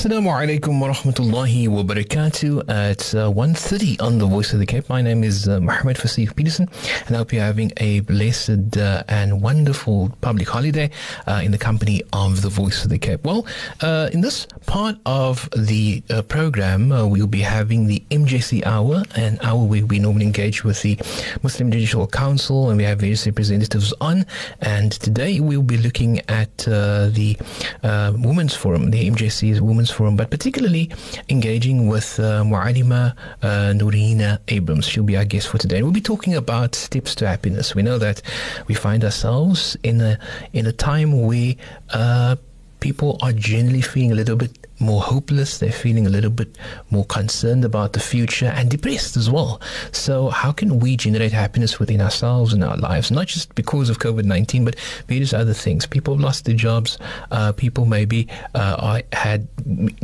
Assalamu alaikum wa rahmatullahi wa barakatuh. Uh, it's uh, 1.30 on the Voice of the Cape. My name is uh, Mohammed Peterson, and I hope you're having a blessed uh, and wonderful public holiday uh, in the company of the Voice of the Cape. Well, uh, in this part of the uh, program, uh, we'll be having the MJC Hour, an hour where we normally engage with the Muslim Judicial Council, and we have various representatives on. And today we'll be looking at the Women's Forum, the MJC's Women's Forum, but particularly engaging with uh, Mualima uh, Nurhina Abrams. She'll be our guest for today. We'll be talking about steps to happiness. We know that we find ourselves in a in a time where uh, people are generally feeling a little bit more hopeless. They're feeling a little bit more concerned about the future and depressed as well. So, how can we generate happiness within ourselves and our lives? Not just because of COVID 19, but various other things. People have lost their jobs. Uh, people maybe uh, had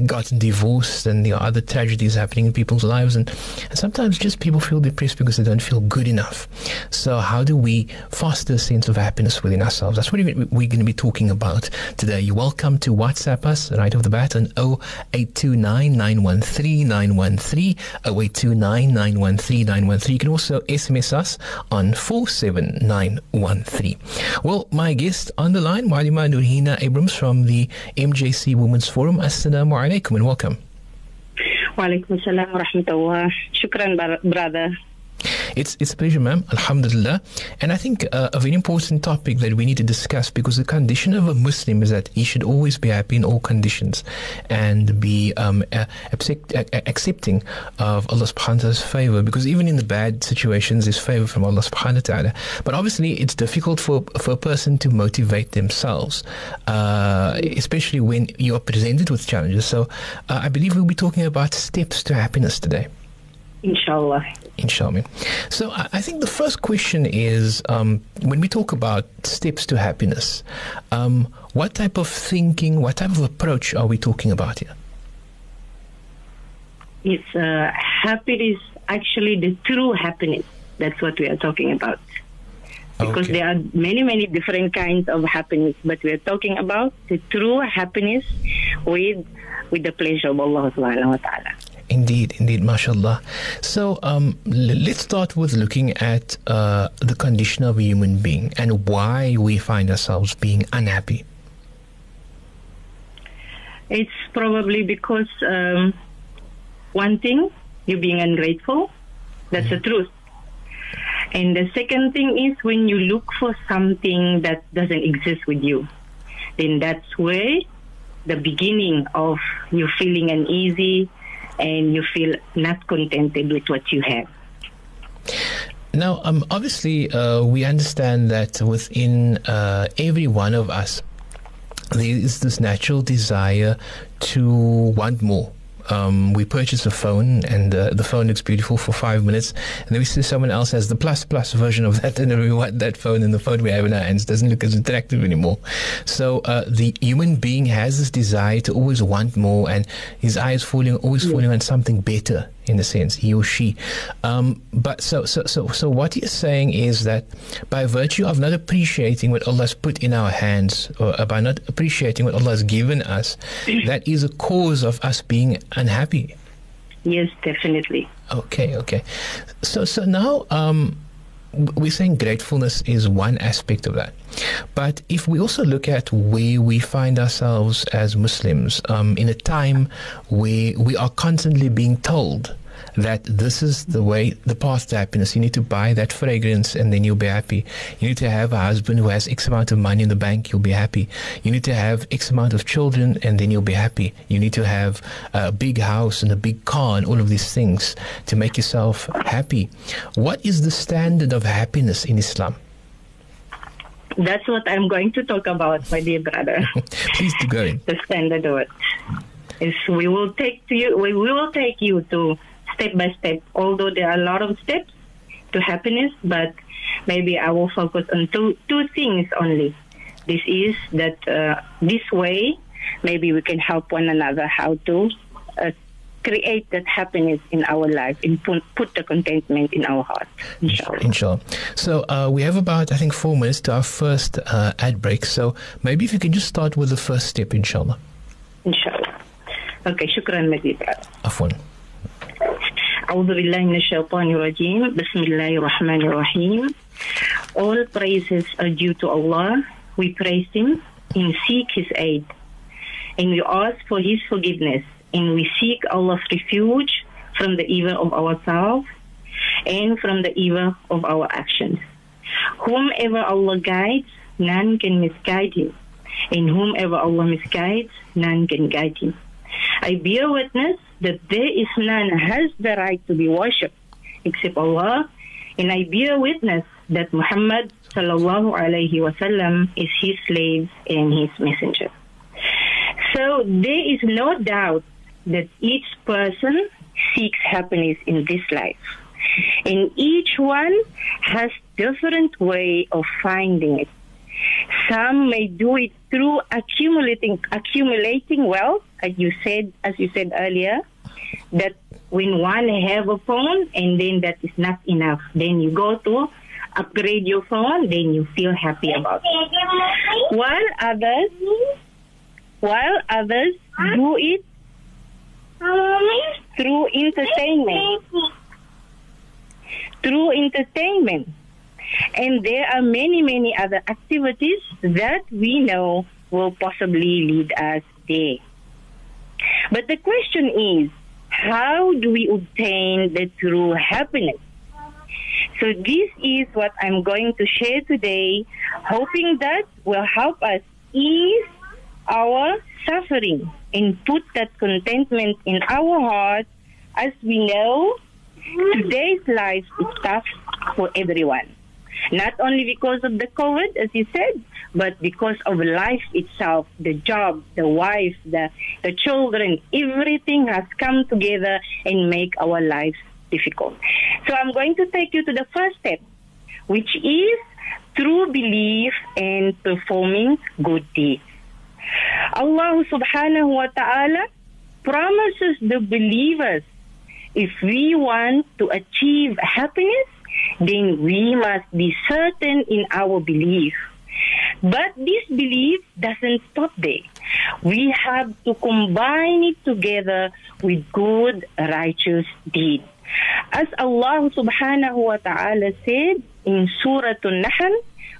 gotten divorced, and there are other tragedies happening in people's lives. And, and sometimes just people feel depressed because they don't feel good enough. So, how do we foster a sense of happiness within ourselves? That's what we're going to be talking about today. You're welcome to WhatsApp us right off the bat on 0829 913 913. 0829 913 913. You can also SMS us on 47913. Well, my guest on the line, Malima Nurhina Abrams from the MJC Women's Forum. Assalamu alaikum and welcome. Walaikum salam wa rahmatullah. Shukran, brother. It's it's a pleasure, ma'am. Alhamdulillah. And I think uh, a very important topic that we need to discuss because the condition of a Muslim is that he should always be happy in all conditions and be um, accept, accepting of Allah subhanahu wa ta'ala's favor because even in the bad situations there's favor from Allah subhanahu wa ta'ala. But obviously it's difficult for, for a person to motivate themselves, uh, especially when you are presented with challenges. So uh, I believe we'll be talking about steps to happiness today. Inshallah. Inshallah. So I think the first question is um, when we talk about steps to happiness, um, what type of thinking, what type of approach are we talking about here? It's uh, happiness, actually the true happiness. That's what we are talking about. Because Okay. there are many, many different kinds of happiness, but we are talking about the true happiness with with the pleasure of Allah subhanahu wa ta'ala. Indeed, indeed, mashallah. So um, let's start with looking at uh, the condition of a human being and why we find ourselves being unhappy. It's probably because um, one thing, you being ungrateful. That's the truth. And the second thing is when you look for something that doesn't exist with you, then that's where the beginning of you feeling uneasy and you feel not contented with what you have. Now, um, obviously, uh, we understand that within uh, every one of us, there is this natural desire to want more. Um, we purchase a phone and uh, the phone looks beautiful for five minutes, and then we see someone else has the plus plus version of that, and then we want that phone, and the phone we have in our hands doesn't look as attractive anymore. So uh, the human being has this desire to always want more, and his eyes falling, always falling on something better in a sense, he or she. Um, but so, so, so, so what you're saying is that by virtue of not appreciating what Allah has put in our hands, or by not appreciating what Allah has given us, that is a cause of us being unhappy. Yes, definitely. Okay, okay. So, so now um, we're saying gratefulness is one aspect of that. But if we also look at where we find ourselves as Muslims um, in a time where we are constantly being told that this is the way, the path to happiness. You need to buy that fragrance and then you'll be happy. You need to have a husband who has X amount of money in the bank, you'll be happy. You need to have X amount of children and then you'll be happy. You need to have a big house and a big car and all of these things to make yourself happy. What is the standard of happiness in Islam? That's what I'm going to talk about, my dear brother. Please do go in. the standard of it. Is we will take to you we will take you to step by step, although there are a lot of steps to happiness, but maybe I will focus on two two things only. This is that uh, this way maybe we can help one another how to uh, create that happiness in our life and put, put the contentment in our heart. Inshallah. Inshallah. So uh, we have about, I think, four minutes to our first uh, ad break. So maybe if you can just start with the first step, inshallah. Inshallah. Okay, shukran Mazid. Afwan. أعوذ بالله من الشيطان الرجيم بسم الله الرحمن الرحيم All praises are due to Allah. We praise Him and seek His aid. And we ask for His forgiveness. And we seek Allah's refuge from the evil of ourselves and from the evil of our actions. Whomever Allah guides, none can misguide him. And whomever Allah misguides, none can guide him. I bear witness that there is none has the right to be worshipped except Allah, and I bear witness that Muhammad sallallahu alaihi wasallam is his slave and his messenger. So there is no doubt that each person seeks happiness in this life. And each one has different way of finding it. Some may do it through accumulating accumulating wealth, as you said as you said earlier, that when one have a phone and then that is not enough, then you go to upgrade your phone, then you feel happy about it. While others while others do it through entertainment. Through entertainment. And there are many, many other activities that we know will possibly lead us there. But the question is, how do we obtain the true happiness? So this is what I'm going to share today, hoping that will help us ease our suffering and put that contentment in our heart as we know today's life is tough for everyone. Not only because of the COVID, as you said, but because of life itself, the job, the wife, the, the children, everything has come together and make our lives difficult. So I'm going to take you to the first step, which is true belief and performing good deeds. Allah subhanahu wa ta'ala promises the believers if we want to achieve happiness, then we must be certain in our belief. But this belief doesn't stop there. We have to combine it together with good, righteous deed. As Allah subhanahu wa ta'ala said in Surah An-Nahl,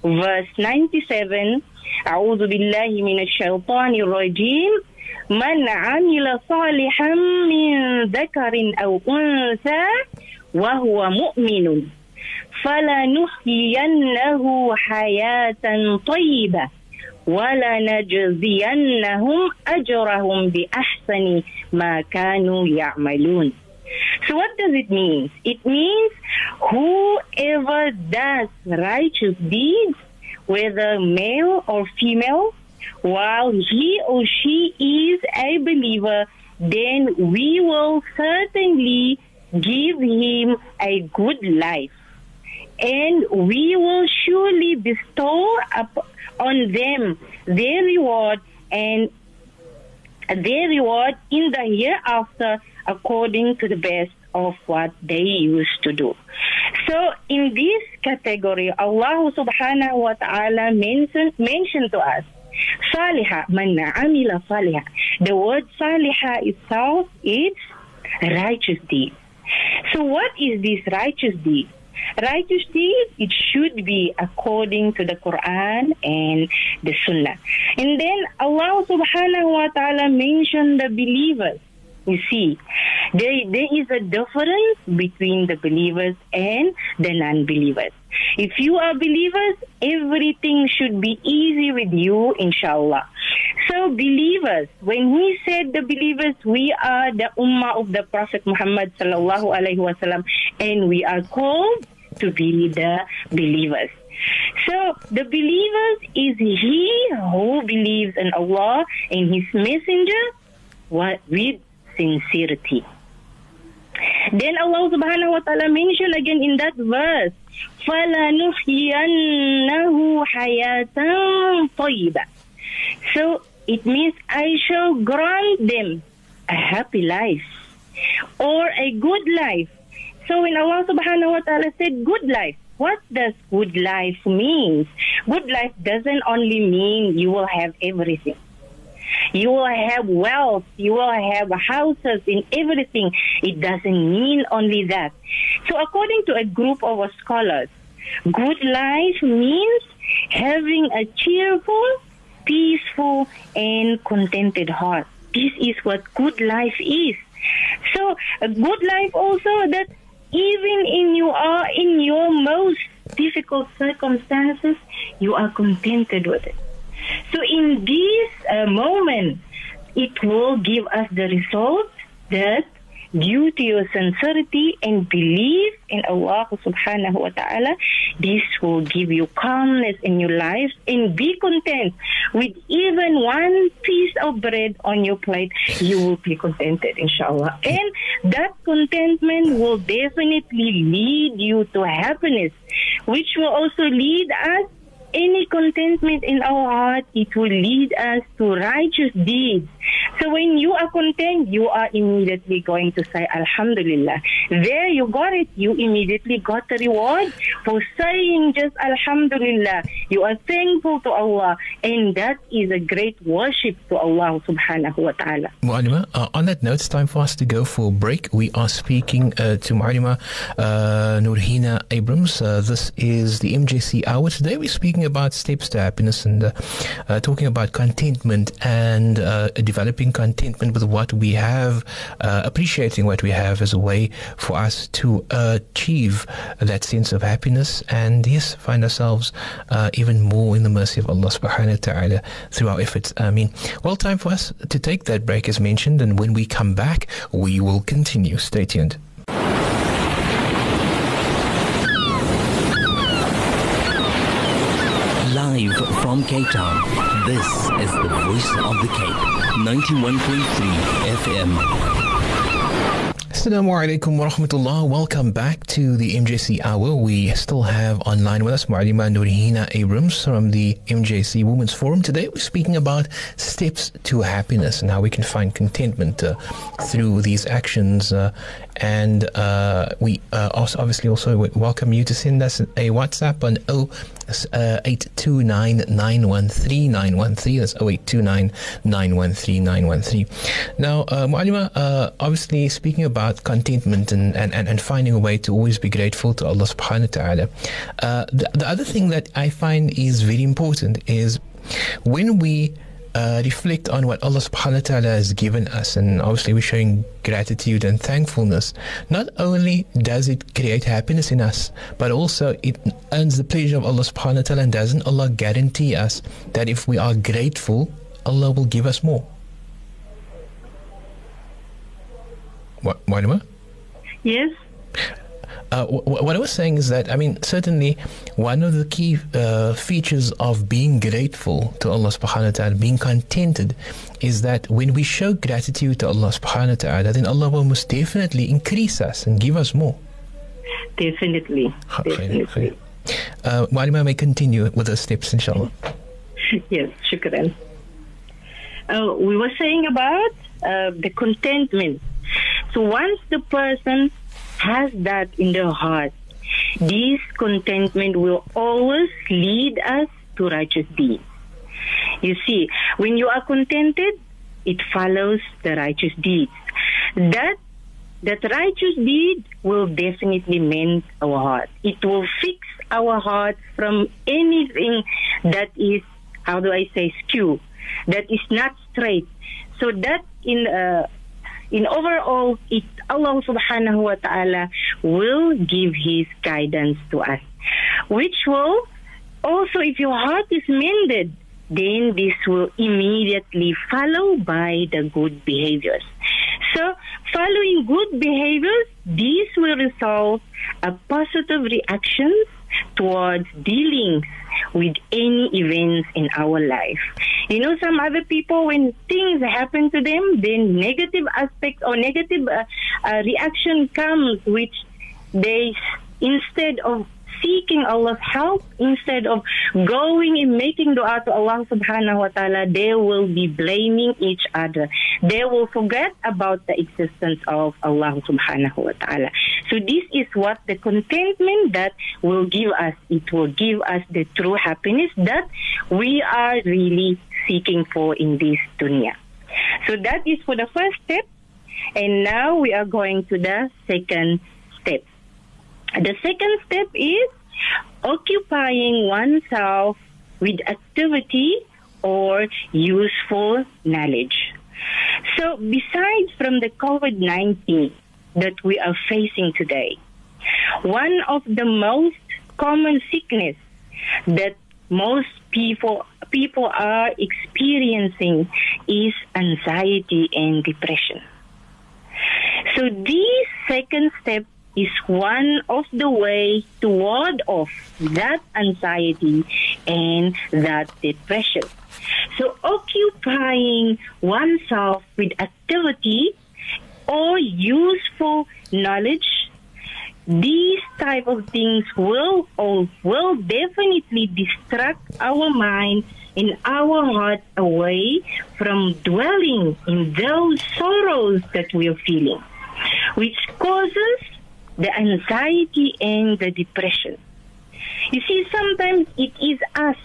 verse 97, أعوذ بالله من الشيطان الرجيم من عمل صالحا من ذكر أو أنثى وهو مؤمن فلنحيينه حياة طيبة ولنجزينهم أجرهم بأحسن ما كانوا يعملون So what does it mean? It means whoever does righteous deeds, whether male or female, while he or she is a believer, then we will certainly give him a good life. And we will surely bestow on them their reward and their reward in the hereafter according to the best of what they used to do. So in this category, Allah subhanahu wa ta'ala mentioned, mentioned to us, Salihah, man amila salihah. The word salihah itself is righteous deed. So what is this righteous deed? Righteous deed, it should be according to the Quran and the Sunnah. And then Allah subhanahu wa ta'ala mentioned the believers. You see, there, there is a difference between the believers and the non-believers. If you are believers, everything should be easy with you, inshallah. So believers, when we said the believers, we are the ummah of the Prophet Muhammad sallallahu alaihi wasallam, and we are called to be the believers. So the believers is he who believes in Allah and His Messenger what, with sincerity. Then Allah subhanahu wa ta'ala mentioned again in that verse, فَلَنُحْيَنَّهُ حَيَاةً طَيِّبًا So it means I shall grant them a happy life. or a good life. So when Allah subhanahu wa ta'ala said good life, what does good life mean? Good life doesn't only mean you will have everything. You will have wealth, you will have houses in everything. It doesn't mean only that. So according to a group of scholars, good life means having a cheerful, peaceful, and contented heart. This is what good life is. So a good life also that even in you are in your most difficult circumstances, you are contented with it. So in this uh, moment, it will give us the result that due to your sincerity and belief in Allah subhanahu wa ta'ala, this will give you calmness in your life and be content with even one piece of bread on your plate. You will be contented, inshallah. And that contentment will definitely lead you to happiness, which will also lead us any contentment in our heart, it will lead us to righteous deeds. So when you are content, you are immediately going to say, Alhamdulillah. There you got it. You immediately got the reward for saying just Alhamdulillah. You are thankful to Allah. And that is a great worship to Allah subhanahu wa ta'ala. Mu'alima, uh, on that note, it's time for us to go for a break. We are speaking uh, to Mu'alima uh, Nurhina Abrams. Uh, this is the MJC Hour. Today we're speaking about steps to happiness and uh, uh, talking about contentment and uh, developing contentment with what we have, uh, appreciating what we have as a way for us to achieve that sense of happiness and, yes, find ourselves uh, even more in the mercy of Allah subhanahu wa ta'ala through our efforts. I mean, well, time for us to take that break as mentioned, and when we come back, we will continue. Stay tuned. From Cape Town, this is the voice of the Cape, 91.3 FM. Assalamu alaikum wa rahmatullah. Welcome back to the MJC Hour. We still have online with us Mu'alima Nurhina Abrams from the MJC Women's Forum. Today we're speaking about steps to happiness and how we can find contentment uh, through these actions. Uh, and uh, we uh, also obviously also welcome you to send us a WhatsApp on 0829 913 913. That's 0829 913 913. Now, uh, Mu'alima, uh, obviously speaking about contentment and, and, and, finding a way to always be grateful to Allah subhanahu wa ta'ala. Uh, the, the other thing that I find is very important is when we uh, reflect on what Allah subhanahu wa ta'ala has given us. And obviously we're showing gratitude and thankfulness. Not only does it create happiness in us but also it earns the pleasure of Allah subhanahu wa ta'ala. And doesn't Allah guarantee us that if we are grateful Allah will give us more? What, Yes uh, what I was saying is that, I mean, certainly one of the key uh, features of being grateful to Allah subhanahu wa ta'ala, being contented, is that when we show gratitude to Allah subhanahu wa ta'ala, then Allah will most definitely increase us and give us more. Definitely. Definitely. Uh, Mu'alima may continue with the steps, inshallah. yes, shukran. Uh, we were saying about uh, the contentment. So once the person has that in their heart, this contentment will always lead us to righteous deeds. You see, when you are contented, it follows the righteous deeds. That that righteous deed will definitely mend our heart. It will fix our heart from anything that is, how do I say, skew, that is not straight. So that in uh, in overall, it Allah subhanahu wa ta'ala will give His guidance to us, which will also, if your heart is mended, then this will immediately follow by the good behaviors. So, following good behaviors, this will result a positive reaction towards dealing with any events in our life. You know, some other people, when things happen to them, then negative aspect or negative uh, uh, reaction comes, which they, instead of seeking Allah's help instead of going and making dua to Allah subhanahu wa ta'ala, they will be blaming each other. They will forget about the existence of Allah subhanahu wa ta'ala. So this is what the contentment that will give us. It will give us the true happiness that we are really seeking for in this dunya. So that is for the first step. And now we are going to the second. The second step is occupying oneself with activity or useful knowledge. So besides from the COVID-19 that we are facing today, one of the most common sickness that most people people are experiencing is anxiety and depression. So this second step is one of the way to ward off that anxiety and that depression. So occupying oneself with activity or useful knowledge these type of things will or will definitely distract our mind and our heart away from dwelling in those sorrows that we are feeling, which causes the anxiety and the depression. You see, sometimes it is us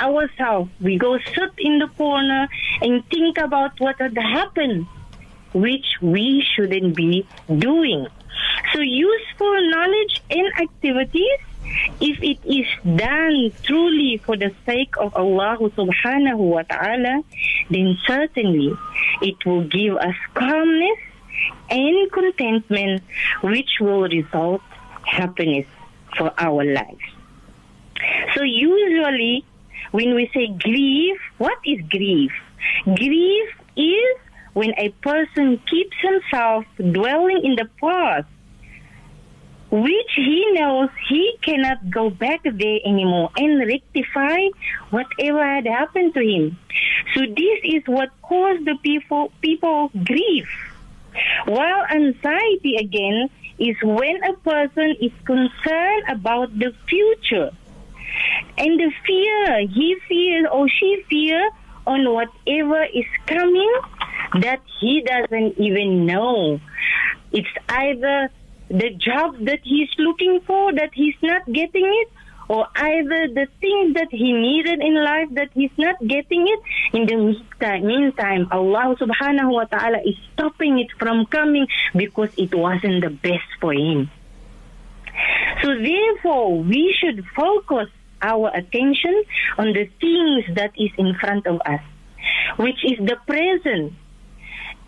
ourselves. We go sit in the corner and think about what had happened, which we shouldn't be doing. So useful knowledge and activities, if it is done truly for the sake of Allah subhanahu wa ta'ala, then certainly it will give us calmness and contentment, which will result happiness for our lives. So usually when we say grief, what is grief? Grief is when a person keeps himself dwelling in the past which he knows he cannot go back there anymore and rectify whatever had happened to him. So this is what caused the people people grief. While anxiety again is when a person is concerned about the future. And the fear he fears or she fears on whatever is coming that he doesn't even know. It's either the job that he's looking for that he's not getting it or either the thing that he needed in life that he's not getting it. In the meantime, meantime Allah subhanahu wa ta'ala is stopping it from coming because it wasn't the best for him. So therefore we should focus our attention on the things that is in front of us which is the present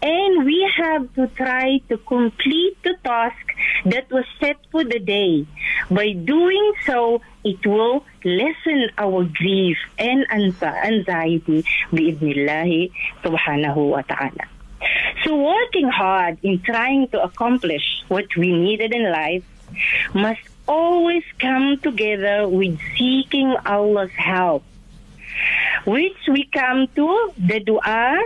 and we have to try to complete the task that was set for the day. By doing so, it will lessen our grief and anxiety bi'idhnillahi subhanahu wa ta'ala. So working hard in trying to accomplish what we needed in life must always come together with seeking Allah's help, which we come to the dua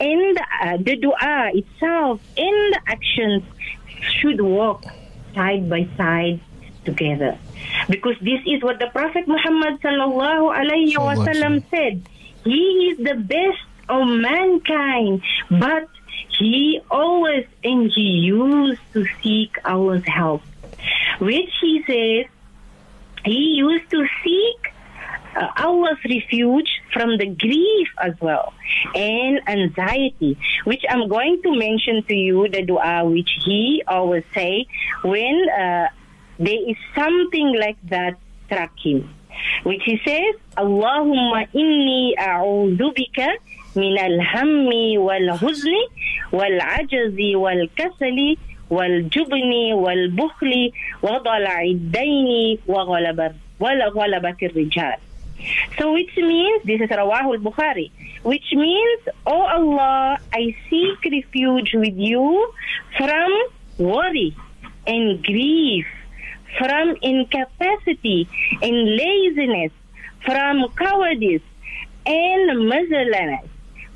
and uh, the dua itself and the actions should walk side by side together. Because this is what the Prophet Muhammad sallallahu alayhi wasallam said. He is the best of mankind, but he always and he used to seek Allah's help. Which he says he used to seek uh, Allah's refuge from the grief as well and anxiety, which I'm going to mention to you the dua which he always say when uh, there is something like that struck him, which he says, Allahumma inni a'udhu bika min al-hammi wal-huzni wal-ajazi wal-kasali والجبن والبخل وضلع الدين وغلبة الرجال so which means, this is Rawahul Bukhari, which means, Oh Allah, I seek refuge with you from worry and grief, from incapacity and laziness, from cowardice and miserliness,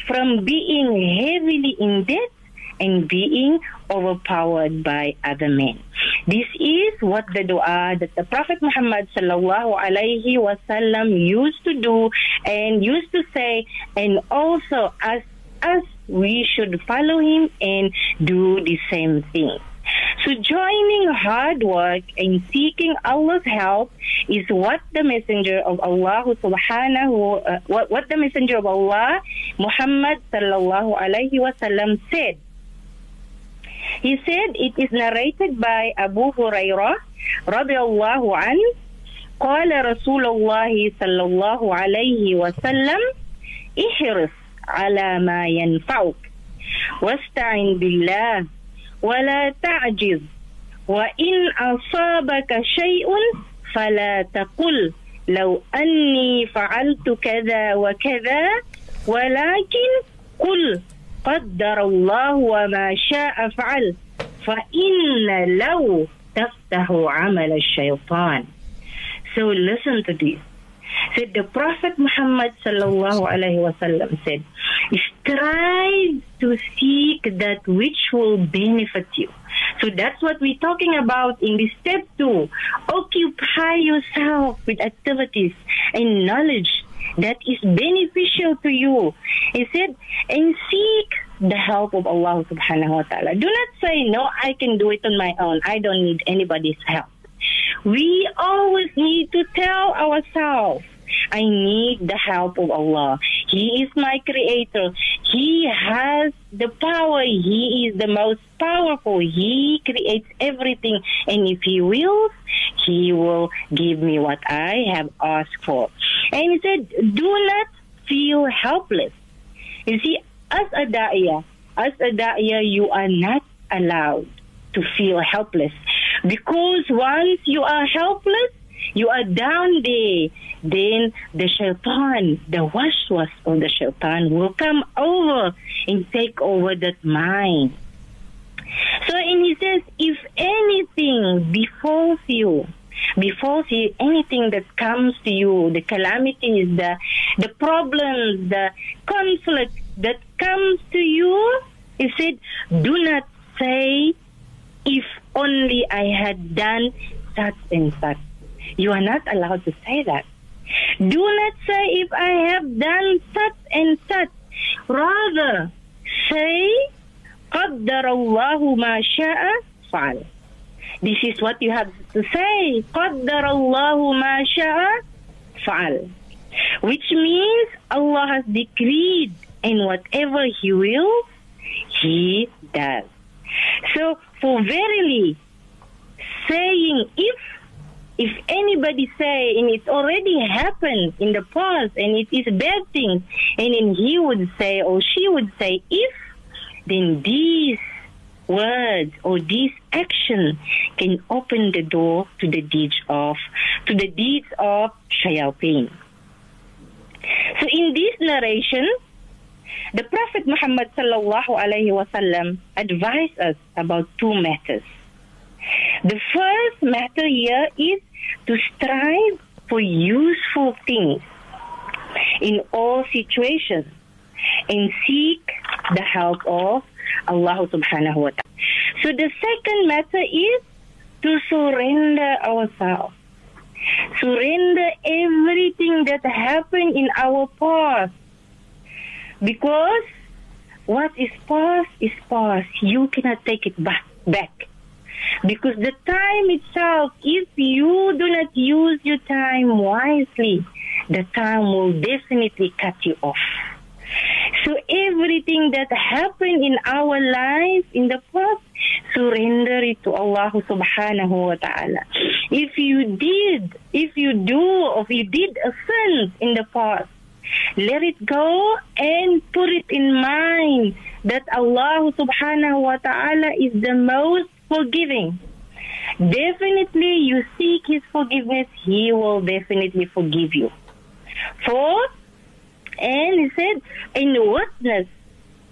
from being heavily in debt and being overpowered by other men. This is what the dua that the Prophet Muhammad sallallahu alaihi wasallam used to do and used to say, and also as us we should follow him and do the same thing. So joining hard work and seeking Allah's help is what the messenger of Allah subhanahu uh, what, what the messenger of Allah Muhammad sallallahu alaihi wasallam said. He said it is narrated by Abu Hurairah radiallahu an. قال رسول الله صلى الله عليه وسلم احرص على ما ينفعك واستعن بالله ولا تعجز. وإن أصابك شيء فلا تقل لو أني فعلت كذا وكذا. ولكن قل قدر الله وما شاء فعل فإن لو تفتح عمل الشيطان So listen to this. Said the Prophet Muhammad sallallahu alaihi wasallam said, strive to seek that which will benefit you. So that's what we're talking about in this step two. Occupy yourself with activities and knowledge that is beneficial to you. He said, and seek the help of Allah subhanahu wa ta'ala. Do not say, no, I can do it on my own. I don't need anybody's help. We always need to tell ourselves, I need the help of Allah. He is my creator. He has the power. He is the most powerful. He creates everything. And if He wills, He will give me what I have asked for. And He said, do not feel helpless. You see, as a da'iyah, as a da'iyah, you are not allowed to feel helpless. Because once you are helpless, you are down there, then the shaitan, the waswas of the shaitan will come over and take over that mind. So, and he says, if anything befalls you, befalls you, anything that comes to you, the calamities, the, the problems, the conflict that comes to you, he said, do not say, if only I had done such and such. You are not allowed to say that. Do not say, if I have done such and such. Rather, say, قدر الله ما شاء فعل. This is what you have to say. قدر الله ما شاء فعل. Which means Allah has decreed and whatever He wills, He does. So, for verily, saying if if anybody say and it's already happened in the past and it is bad thing and then he would say or she would say if then these words or this action can open the door to the deeds of to the deeds of shayateen. So in this narration, the Prophet Muhammad sallallahu alaihi wasallam advised us about two matters. The first matter here is to strive for useful things in all situations and seek the help of Allah subhanahu wa ta'ala. So the second matter is to surrender ourselves. Surrender everything that happened in our past. Because what is past is past. You cannot take it back. back. Because the time itself, if you do not use your time wisely, the time will definitely cut you off. So everything that happened in our life in the past, surrender it to Allah subhanahu wa ta'ala. If you did, if you do, if you did a sin in the past, let it go and put it in mind that Allah subhanahu wa ta'ala is the most forgiving. Definitely you seek his forgiveness, he will definitely forgive you. For, and he said, in witness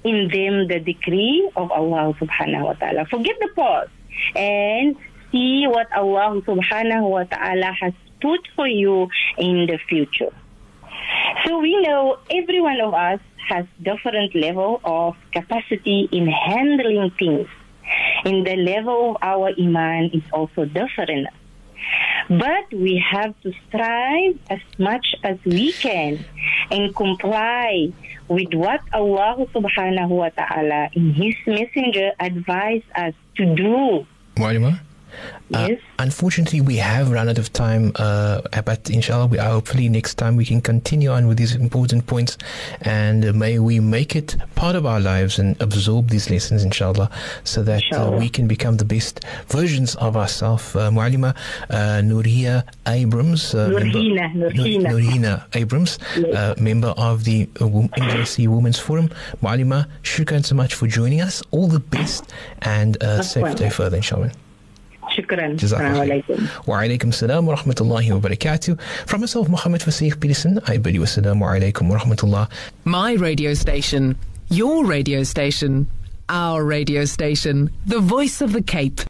in them the decree of Allah subhanahu wa ta'ala. Forget the past and see what Allah subhanahu wa ta'ala has put for you in the future. So we know every one of us has different level of capacity in handling things. And the level of our iman is also different. But we have to strive as much as we can and comply with what Allah subhanahu wa ta'ala in His Messenger advised us to do. Mu'alima? Uh, unfortunately, we have run out of time, uh, but inshallah, we are hopefully next time we can continue on with these important points, and uh, may we make it part of our lives and absorb these lessons, inshallah, so that uh, we can become the best versions of ourselves. Uh, Mualima uh, Nuria Abrams, uh, Nurhina, member, Nurhina. Nurhina Abrams, uh, member of the uh, MJC Women's Forum. Mualima, shukran so much for joining us. All the best and uh, safe day further, inshallah. Shukran. Wa alaikum salam wa rahmatullahi wa barakatuh. From myself, Muhammad Fasih Peterson, I bid you assalamu alaikum wa rahmatullah. My radio station, your radio station, our radio station, the voice of the Cape.